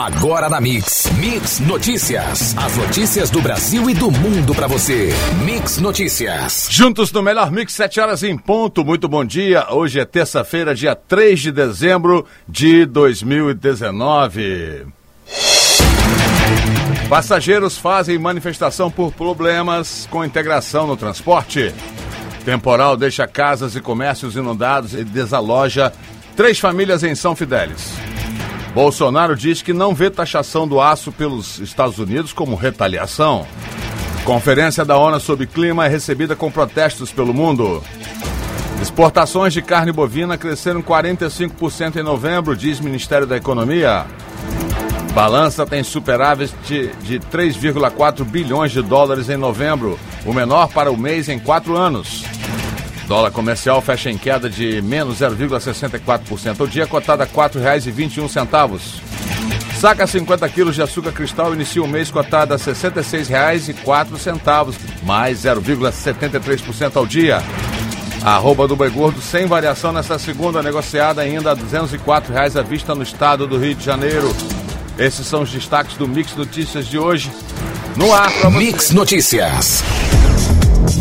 Agora na Mix. Mix Notícias. As notícias do Brasil e do mundo para você. Mix Notícias. Juntos no melhor Mix, 7 horas em ponto. Muito bom dia. Hoje é terça-feira, dia 3 de dezembro de 2019. Passageiros fazem manifestação por problemas com integração no transporte. Temporal deixa casas e comércios inundados e desaloja três famílias em São Fidélis. Bolsonaro diz que não vê taxação do aço pelos Estados Unidos como retaliação. Conferência da ONU sobre clima é recebida com protestos pelo mundo. Exportações de carne bovina cresceram 45% em novembro, diz Ministério da Economia. Balança tem superávit de, de 3,4 bilhões de dólares em novembro, o menor para o mês em quatro anos. Dólar comercial fecha em queda de menos 0,64% ao dia, cotada a R$ 4,21. Saca 50 quilos de açúcar cristal inicia o mês cotada a R$ 66,04, mais 0,73% ao dia. Arroba do boi gordo sem variação nesta segunda, negociada ainda a 204 reais à vista no estado do Rio de Janeiro. Esses são os destaques do Mix Notícias de hoje. No ar Mix Notícias.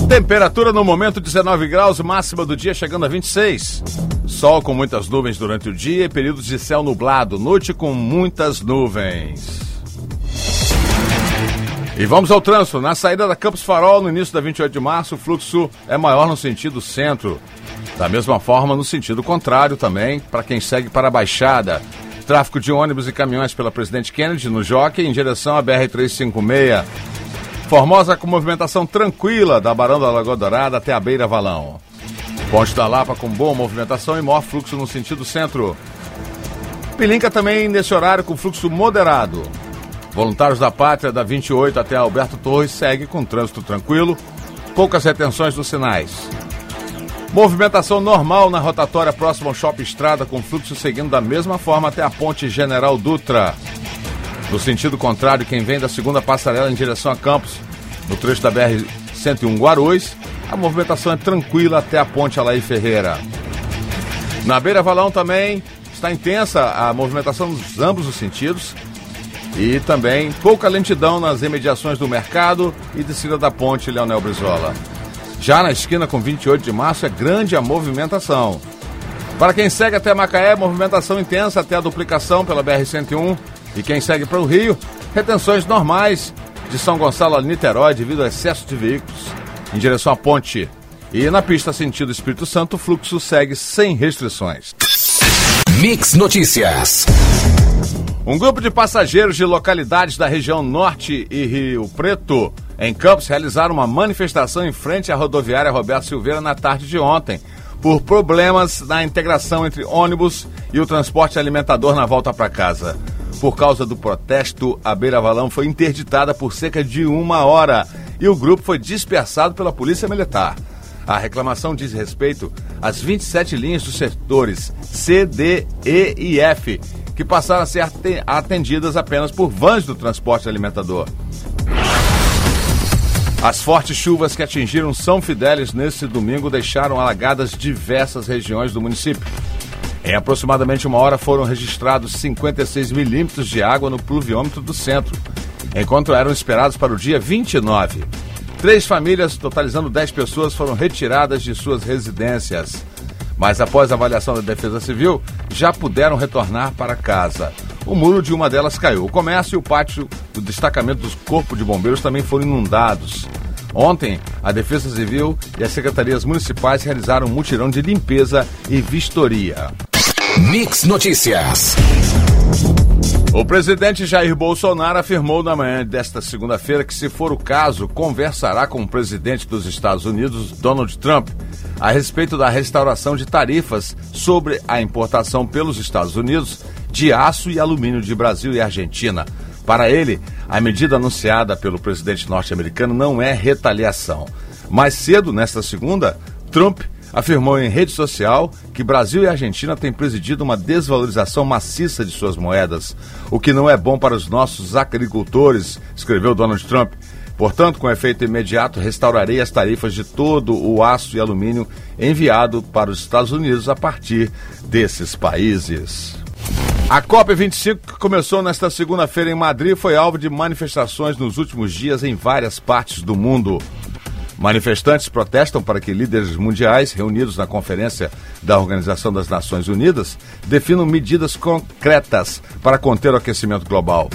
Temperatura no momento 19 graus, máxima do dia chegando a 26. Sol com muitas nuvens durante o dia e períodos de céu nublado, noite com muitas nuvens. E vamos ao trânsito. Na saída da Campos Farol, no início da 28 de março, o fluxo é maior no sentido centro. Da mesma forma, no sentido contrário também, para quem segue para a Baixada. Tráfego de ônibus e caminhões pela Presidente Kennedy, no Jockey, em direção à BR-356. Formosa com movimentação tranquila da Barão da Lagoa Dourada até a Beira Valão. Ponte da Lapa com boa movimentação e maior fluxo no sentido centro. Pilinca também nesse horário com fluxo moderado. Voluntários da Pátria da 28 até Alberto Torres segue com trânsito tranquilo, poucas retenções nos sinais. Movimentação normal na rotatória próxima ao Shopping Estrada, com fluxo seguindo da mesma forma até a Ponte General Dutra. No sentido contrário, quem vem da segunda passarela em direção a Campos, no trecho da BR-101 Guarulhos, a movimentação é tranquila até a ponte Alaí Ferreira. Na Beira Valão também está intensa a movimentação nos ambos os sentidos e também pouca lentidão nas imediações do mercado e descida da ponte Leonel Brizola. Já na esquina com 28 de março é grande a movimentação. Para quem segue até Macaé, movimentação intensa até a duplicação pela BR-101 e quem segue para o Rio, retenções normais de São Gonçalo a Niterói devido ao excesso de veículos em direção à ponte. E na pista sentido Espírito Santo, o fluxo segue sem restrições. Mix Notícias. Um grupo de passageiros de localidades da região Norte e Rio Preto, em Campos, realizaram uma manifestação em frente à rodoviária Roberto Silveira na tarde de ontem, por problemas na integração entre ônibus e o transporte alimentador na volta para casa. Por causa do protesto, a Beira Valão foi interditada por cerca de uma hora e o grupo foi dispersado pela Polícia Militar. A reclamação diz respeito às 27 linhas dos setores C, D, E e F, que passaram a ser atendidas apenas por vans do transporte alimentador. As fortes chuvas que atingiram São Fidélis nesse domingo deixaram alagadas diversas regiões do município. Em aproximadamente uma hora foram registrados 56 milímetros de água no pluviômetro do centro, enquanto eram esperados para o dia 29. Três famílias, totalizando 10 pessoas, foram retiradas de suas residências. Mas após a avaliação da Defesa Civil, já puderam retornar para casa. O muro de uma delas caiu. O comércio e o pátio do destacamento dos Corpo de Bombeiros também foram inundados. Ontem, a Defesa Civil e as secretarias municipais realizaram um mutirão de limpeza e vistoria. Mix Notícias. O presidente Jair Bolsonaro afirmou na manhã desta segunda-feira que, se for o caso, conversará com o presidente dos Estados Unidos, Donald Trump, a respeito da restauração de tarifas sobre a importação pelos Estados Unidos de aço e alumínio de Brasil e Argentina. Para ele, a medida anunciada pelo presidente norte-americano não é retaliação. Mais cedo, nesta segunda, Trump afirmou em rede social que Brasil e Argentina têm presidido uma desvalorização maciça de suas moedas, o que não é bom para os nossos agricultores, escreveu Donald Trump. Portanto, com efeito imediato, restaurarei as tarifas de todo o aço e alumínio enviado para os Estados Unidos a partir desses países. A COP25, que começou nesta segunda-feira em Madrid, foi alvo de manifestações nos últimos dias em várias partes do mundo. Manifestantes protestam para que líderes mundiais, reunidos na Conferência da Organização das Nações Unidas, definam medidas concretas para conter o aquecimento global.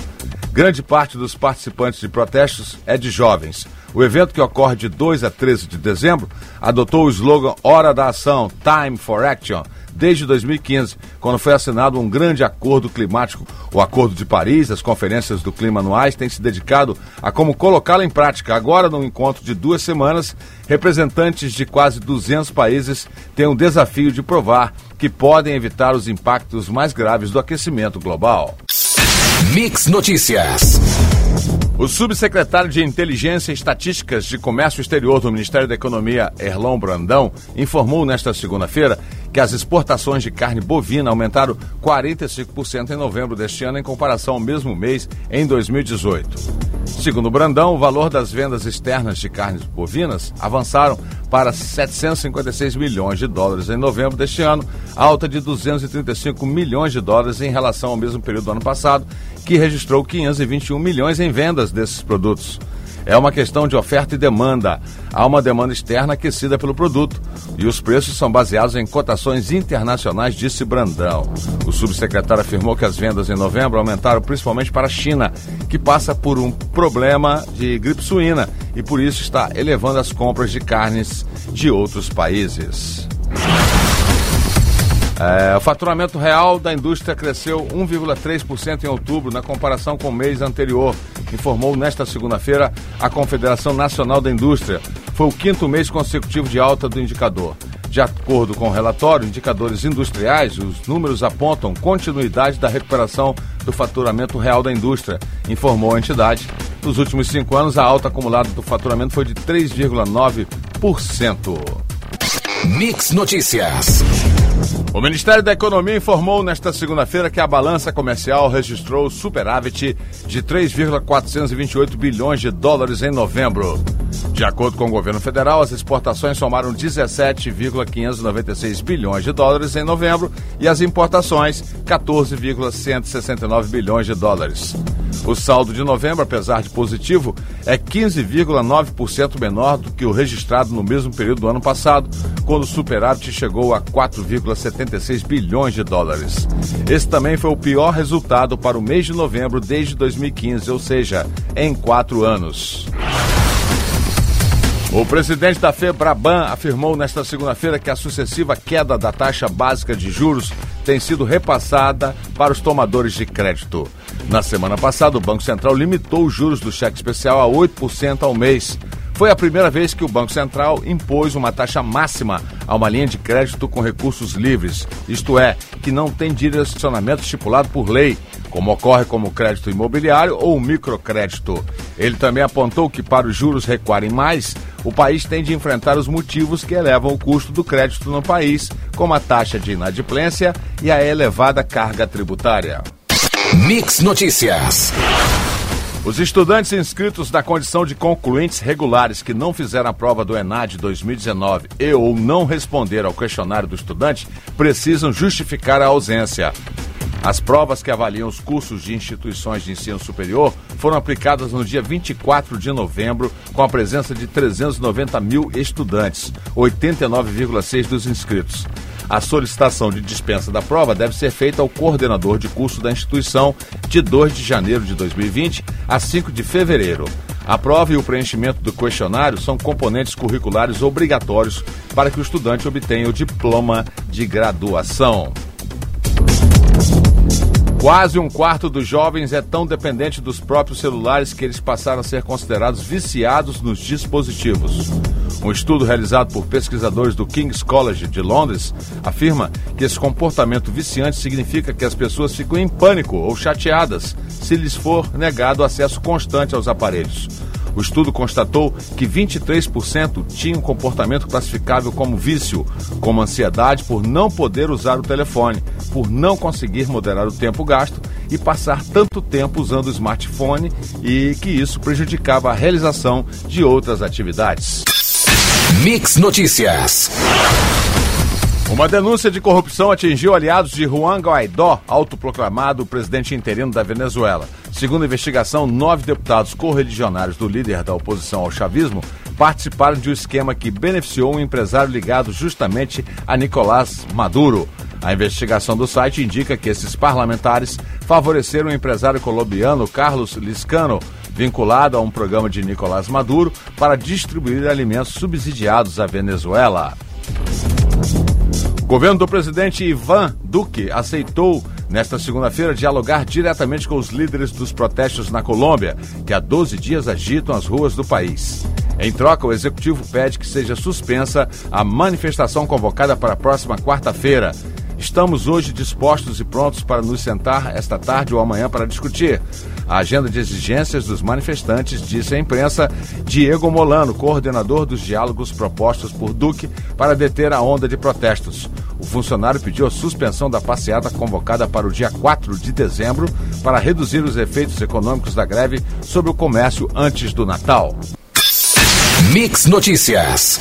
Grande parte dos participantes de protestos é de jovens. O evento, que ocorre de 2 a 13 de dezembro, adotou o slogan Hora da Ação, Time for Action, desde 2015, quando foi assinado um grande acordo climático. O Acordo de Paris, as conferências do clima anuais têm se dedicado a como colocá-lo em prática. Agora, num encontro de duas semanas, representantes de quase 200 países têm o desafio de provar que podem evitar os impactos mais graves do aquecimento global. Mix Notícias. O subsecretário de Inteligência e Estatísticas de Comércio Exterior do Ministério da Economia, Erlon Brandão, informou nesta segunda-feira que as exportações de carne bovina aumentaram 45% em novembro deste ano em comparação ao mesmo mês em 2018. Segundo Brandão, o valor das vendas externas de carnes bovinas avançaram para 756 milhões de dólares em novembro deste ano, alta de 235 milhões de dólares em relação ao mesmo período do ano passado, que registrou 521 milhões em vendas desses produtos. É uma questão de oferta e demanda. Há uma demanda externa aquecida pelo produto e os preços são baseados em cotações internacionais, disse Brandão. O subsecretário afirmou que as vendas em novembro aumentaram principalmente para a China, que passa por um problema de gripe suína e por isso está elevando as compras de carnes de outros países. É, o faturamento real da indústria cresceu 1,3% em outubro, na comparação com o mês anterior, informou nesta segunda-feira a Confederação Nacional da Indústria. Foi o quinto mês consecutivo de alta do indicador. De acordo com o relatório, indicadores industriais, os números apontam continuidade da recuperação do faturamento real da indústria, informou a entidade. Nos últimos cinco anos, a alta acumulada do faturamento foi de 3,9%. Mix Notícias. O Ministério da Economia informou nesta segunda-feira que a balança comercial registrou superávit de 3,428 bilhões de dólares em novembro. De acordo com o governo federal, as exportações somaram 17,596 bilhões de dólares em novembro e as importações 14,169 bilhões de dólares. O saldo de novembro, apesar de positivo, é 15,9% menor do que o registrado no mesmo período do ano passado, quando o superávit chegou a 4,76 bilhões de dólares. Esse também foi o pior resultado para o mês de novembro desde 2015, ou seja, em quatro anos. O presidente da FEBRABAN afirmou nesta segunda-feira que a sucessiva queda da taxa básica de juros tem sido repassada para os tomadores de crédito. Na semana passada, o Banco Central limitou os juros do cheque especial a 8% ao mês. Foi a primeira vez que o Banco Central impôs uma taxa máxima a uma linha de crédito com recursos livres, isto é, que não tem direcionamento estipulado por lei, como ocorre como crédito imobiliário ou microcrédito. Ele também apontou que para os juros recuarem mais, o país tem de enfrentar os motivos que elevam o custo do crédito no país, como a taxa de inadimplência e a elevada carga tributária. Mix Notícias. Os estudantes inscritos na condição de concluintes regulares que não fizeram a prova do ENAD 2019 e ou não responderam ao questionário do estudante precisam justificar a ausência. As provas que avaliam os cursos de instituições de ensino superior foram aplicadas no dia 24 de novembro, com a presença de 390 mil estudantes, 89,6% dos inscritos. A solicitação de dispensa da prova deve ser feita ao coordenador de curso da instituição de 2 de janeiro de 2020 a 5 de fevereiro. A prova e o preenchimento do questionário são componentes curriculares obrigatórios para que o estudante obtenha o diploma de graduação. Quase um quarto dos jovens é tão dependente dos próprios celulares que eles passaram a ser considerados viciados nos dispositivos. Um estudo realizado por pesquisadores do King's College de Londres afirma que esse comportamento viciante significa que as pessoas ficam em pânico ou chateadas se lhes for negado acesso constante aos aparelhos. O estudo constatou que 23% tinham um comportamento classificável como vício, como ansiedade por não poder usar o telefone, por não conseguir moderar o tempo gasto e passar tanto tempo usando o smartphone e que isso prejudicava a realização de outras atividades. Mix Notícias. Uma denúncia de corrupção atingiu aliados de Juan Guaidó, autoproclamado presidente interino da Venezuela. Segundo a investigação, nove deputados correligionários do líder da oposição ao chavismo participaram de um esquema que beneficiou um empresário ligado justamente a Nicolás Maduro. A investigação do site indica que esses parlamentares favoreceram o empresário colombiano Carlos Liscano, vinculado a um programa de Nicolás Maduro para distribuir alimentos subsidiados à Venezuela. Governo do presidente Ivan Duque aceitou nesta segunda-feira dialogar diretamente com os líderes dos protestos na Colômbia, que há 12 dias agitam as ruas do país. Em troca, o executivo pede que seja suspensa a manifestação convocada para a próxima quarta-feira. Estamos hoje dispostos e prontos para nos sentar esta tarde ou amanhã para discutir. A agenda de exigências dos manifestantes, disse à imprensa Diego Molano, coordenador dos diálogos propostos por Duque para deter a onda de protestos. O funcionário pediu a suspensão da passeata convocada para o dia 4 de dezembro para reduzir os efeitos econômicos da greve sobre o comércio antes do Natal. Mix Notícias.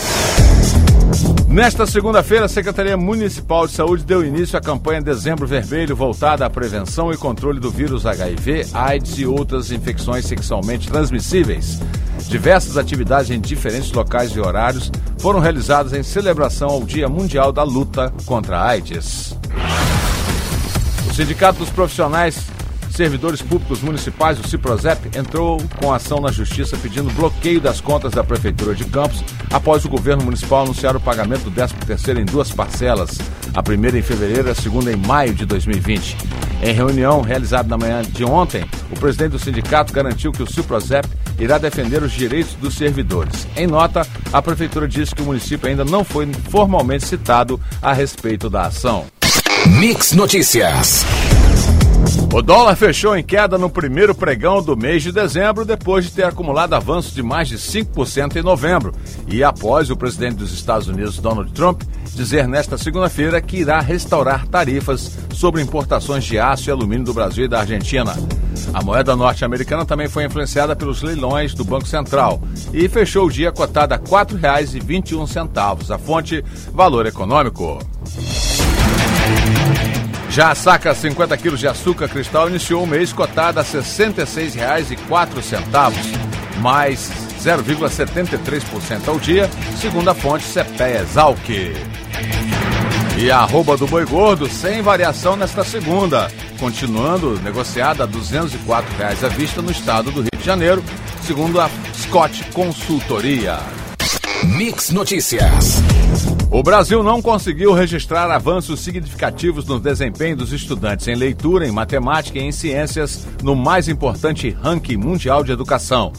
Nesta segunda-feira, a Secretaria Municipal de Saúde deu início à campanha Dezembro Vermelho voltada à prevenção e controle do vírus HIV, AIDS e outras infecções sexualmente transmissíveis. Diversas atividades em diferentes locais e horários foram realizadas em celebração ao Dia Mundial da Luta contra a AIDS. O Sindicato dos Profissionais Servidores Públicos Municipais, o Ciprozep, entrou com ação na Justiça pedindo bloqueio das contas da Prefeitura de Campos após o governo municipal anunciar o pagamento do 13º em duas parcelas, a primeira em fevereiro e a segunda em maio de 2020. Em reunião realizada na manhã de ontem, o presidente do sindicato garantiu que o Ciprozep irá defender os direitos dos servidores. Em nota, a Prefeitura disse que o município ainda não foi formalmente citado a respeito da ação. Mix Notícias. O dólar fechou em queda no primeiro pregão do mês de dezembro, depois de ter acumulado avanço de mais de 5% em novembro. E após o presidente dos Estados Unidos, Donald Trump, dizer nesta segunda-feira que irá restaurar tarifas sobre importações de aço e alumínio do Brasil e da Argentina. A moeda norte-americana também foi influenciada pelos leilões do Banco Central e fechou o dia cotada a R$ 4,21. A fonte Valor Econômico. Já a saca 50 quilos de açúcar cristal iniciou o mês cotada a R$ 66,04, mais 0,73% ao dia, segundo a fonte CPE Exalc. E a arroba do boi gordo sem variação nesta segunda, continuando negociada a 204 reais à vista no estado do Rio de Janeiro, segundo a Scott Consultoria. Mix Notícias. O Brasil não conseguiu registrar avanços significativos no desempenho dos estudantes em leitura, em matemática e em ciências no mais importante ranking mundial de educação.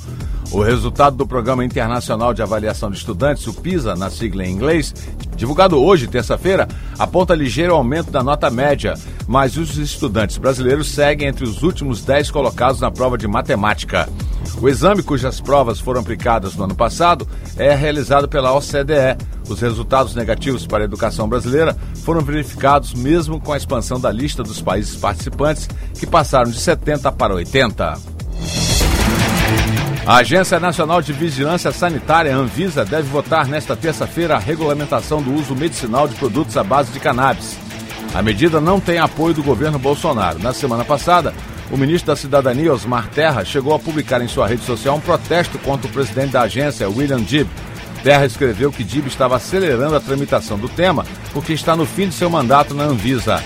O resultado do Programa Internacional de Avaliação de Estudantes, o PISA, na sigla em inglês, divulgado hoje, terça-feira, aponta ligeiro aumento da nota média, mas os estudantes brasileiros seguem entre os últimos 10 colocados na prova de matemática. O exame, cujas provas foram aplicadas no ano passado, é realizado pela OCDE. Os resultados negativos para a educação brasileira foram verificados mesmo com a expansão da lista dos países participantes, que passaram de 70 para 80. A Agência Nacional de Vigilância Sanitária, Anvisa, deve votar nesta terça-feira a regulamentação do uso medicinal de produtos à base de cannabis. A medida não tem apoio do governo Bolsonaro. Na semana passada, o ministro da Cidadania, Osmar Terra, chegou a publicar em sua rede social um protesto contra o presidente da agência, William Dibb. Terra escreveu que Dibb estava acelerando a tramitação do tema porque está no fim de seu mandato na Anvisa.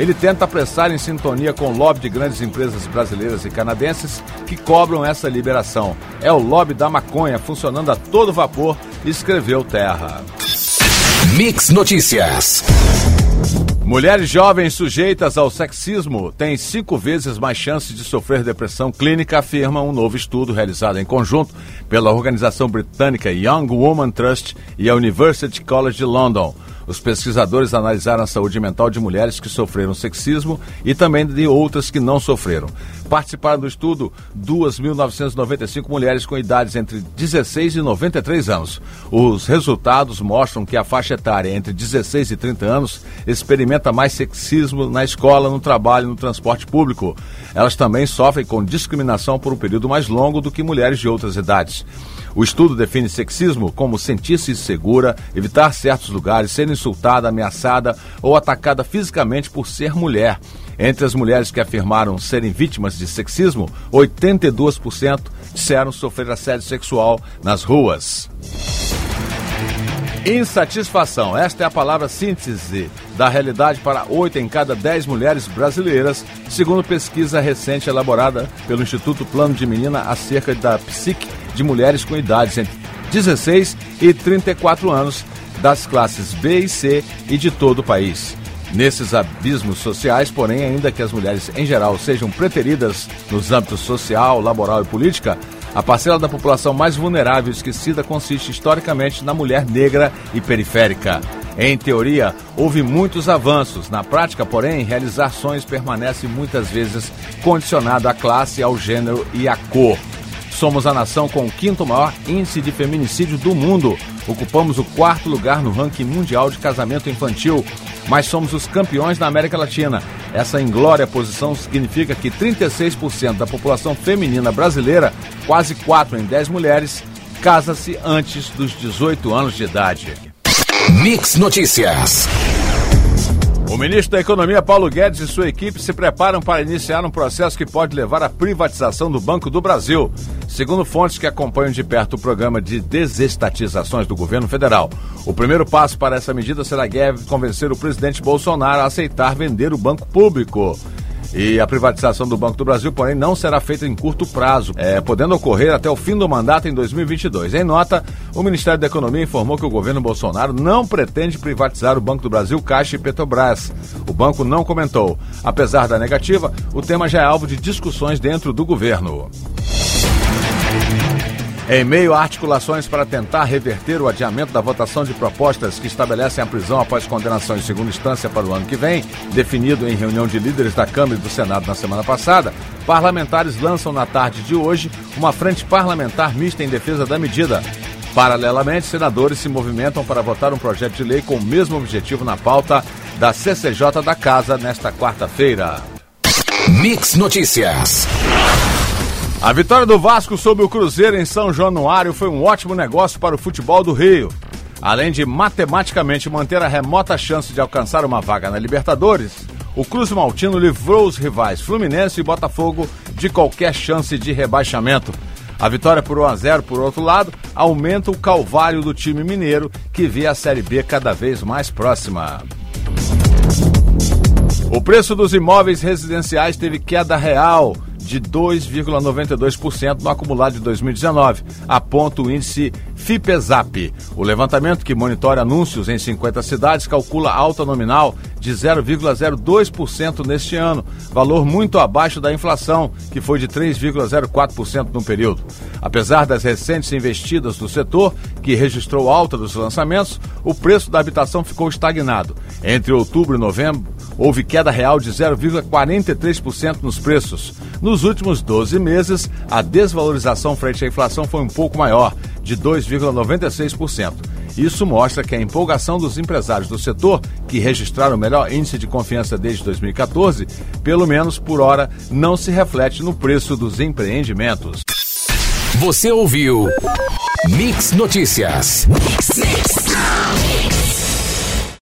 Ele tenta apressar em sintonia com o lobby de grandes empresas brasileiras e canadenses que cobram essa liberação. É o lobby da maconha funcionando a todo vapor, escreveu Terra. Mix Notícias. Mulheres jovens sujeitas ao sexismo têm cinco vezes mais chances de sofrer depressão clínica, afirma um novo estudo realizado em conjunto pela organização britânica Young Woman Trust e a University College de London. Os pesquisadores analisaram a saúde mental de mulheres que sofreram sexismo e também de outras que não sofreram. Participaram do estudo 2.995 mulheres com idades entre 16 e 93 anos. Os resultados mostram que a faixa etária entre 16 e 30 anos experimenta mais sexismo na escola, no trabalho e no transporte público. Elas também sofrem com discriminação por um período mais longo do que mulheres de outras idades. O estudo define sexismo como sentir-se insegura, evitar certos lugares, ser insultada, ameaçada ou atacada fisicamente por ser mulher. Entre as mulheres que afirmaram serem vítimas de sexismo, 82% disseram sofrer assédio sexual nas ruas. Insatisfação. Esta é a palavra síntese da realidade para 8 em cada 10 mulheres brasileiras, segundo pesquisa recente elaborada pelo Instituto Plano de Menina acerca da psique de mulheres com idades entre 16 e 34 anos das classes B e C e de todo o país. Nesses abismos sociais, porém, ainda que as mulheres em geral sejam preteridas nos âmbitos social, laboral e política, a parcela da população mais vulnerável e esquecida consiste historicamente na mulher negra e periférica. Em teoria, houve muitos avanços. Na prática, porém, realizar sonhos permanece muitas vezes condicionado à classe, ao gênero e à cor. Somos a nação com o quinto maior índice de feminicídio do mundo. Ocupamos o quarto lugar no ranking mundial de casamento infantil, mas somos os campeões na América Latina. Essa inglória posição significa que 36% da população feminina brasileira, quase 4 em 10 mulheres, casa-se antes dos 18 anos de idade. Mix Notícias. O ministro da Economia, Paulo Guedes, e sua equipe se preparam para iniciar um processo que pode levar à privatização do Banco do Brasil, segundo fontes que acompanham de perto o programa de desestatizações do governo federal. O primeiro passo para essa medida será Guedes convencer o presidente Bolsonaro a aceitar vender o banco público. E a privatização do Banco do Brasil, porém, não será feita em curto prazo, é, podendo ocorrer até o fim do mandato em 2022. Em nota, o Ministério da Economia informou que o governo Bolsonaro não pretende privatizar o Banco do Brasil, Caixa e Petrobras. O banco não comentou. Apesar da negativa, o tema já é alvo de discussões dentro do governo. Em meio a articulações para tentar reverter o adiamento da votação de propostas que estabelecem a prisão após condenação em segunda instância para o ano que vem, definido em reunião de líderes da Câmara e do Senado na semana passada, parlamentares lançam na tarde de hoje uma frente parlamentar mista em defesa da medida. Paralelamente, senadores se movimentam para votar um projeto de lei com o mesmo objetivo na pauta da CCJ da Casa nesta quarta-feira. Mix Notícias. A vitória do Vasco sobre o Cruzeiro em São Januário foi um ótimo negócio para o futebol do Rio. Além de matematicamente manter a remota chance de alcançar uma vaga na Libertadores, o Cruz Maltino livrou os rivais Fluminense e Botafogo de qualquer chance de rebaixamento. A vitória por 1 a 0, por outro lado, aumenta o calvário do time mineiro, que vê a Série B cada vez mais próxima. O preço dos imóveis residenciais teve queda real de 2,92% no acumulado de 2019, aponta o índice FIPESAP. O levantamento que monitora anúncios em 50 cidades calcula alta nominal de 0,02% neste ano, valor muito abaixo da inflação, que foi de 3,04% no período. Apesar das recentes investidas do setor, que registrou alta dos lançamentos, o preço da habitação ficou estagnado. Entre outubro e novembro, houve queda real de 0,43% nos preços. Nos últimos 12 meses, a desvalorização frente à inflação foi um pouco maior, de 2,96%. Isso mostra que a empolgação dos empresários do setor, que registraram o melhor índice de confiança desde 2014, pelo menos por hora, não se reflete no preço dos empreendimentos. Você ouviu Mix Notícias. Mix, mix.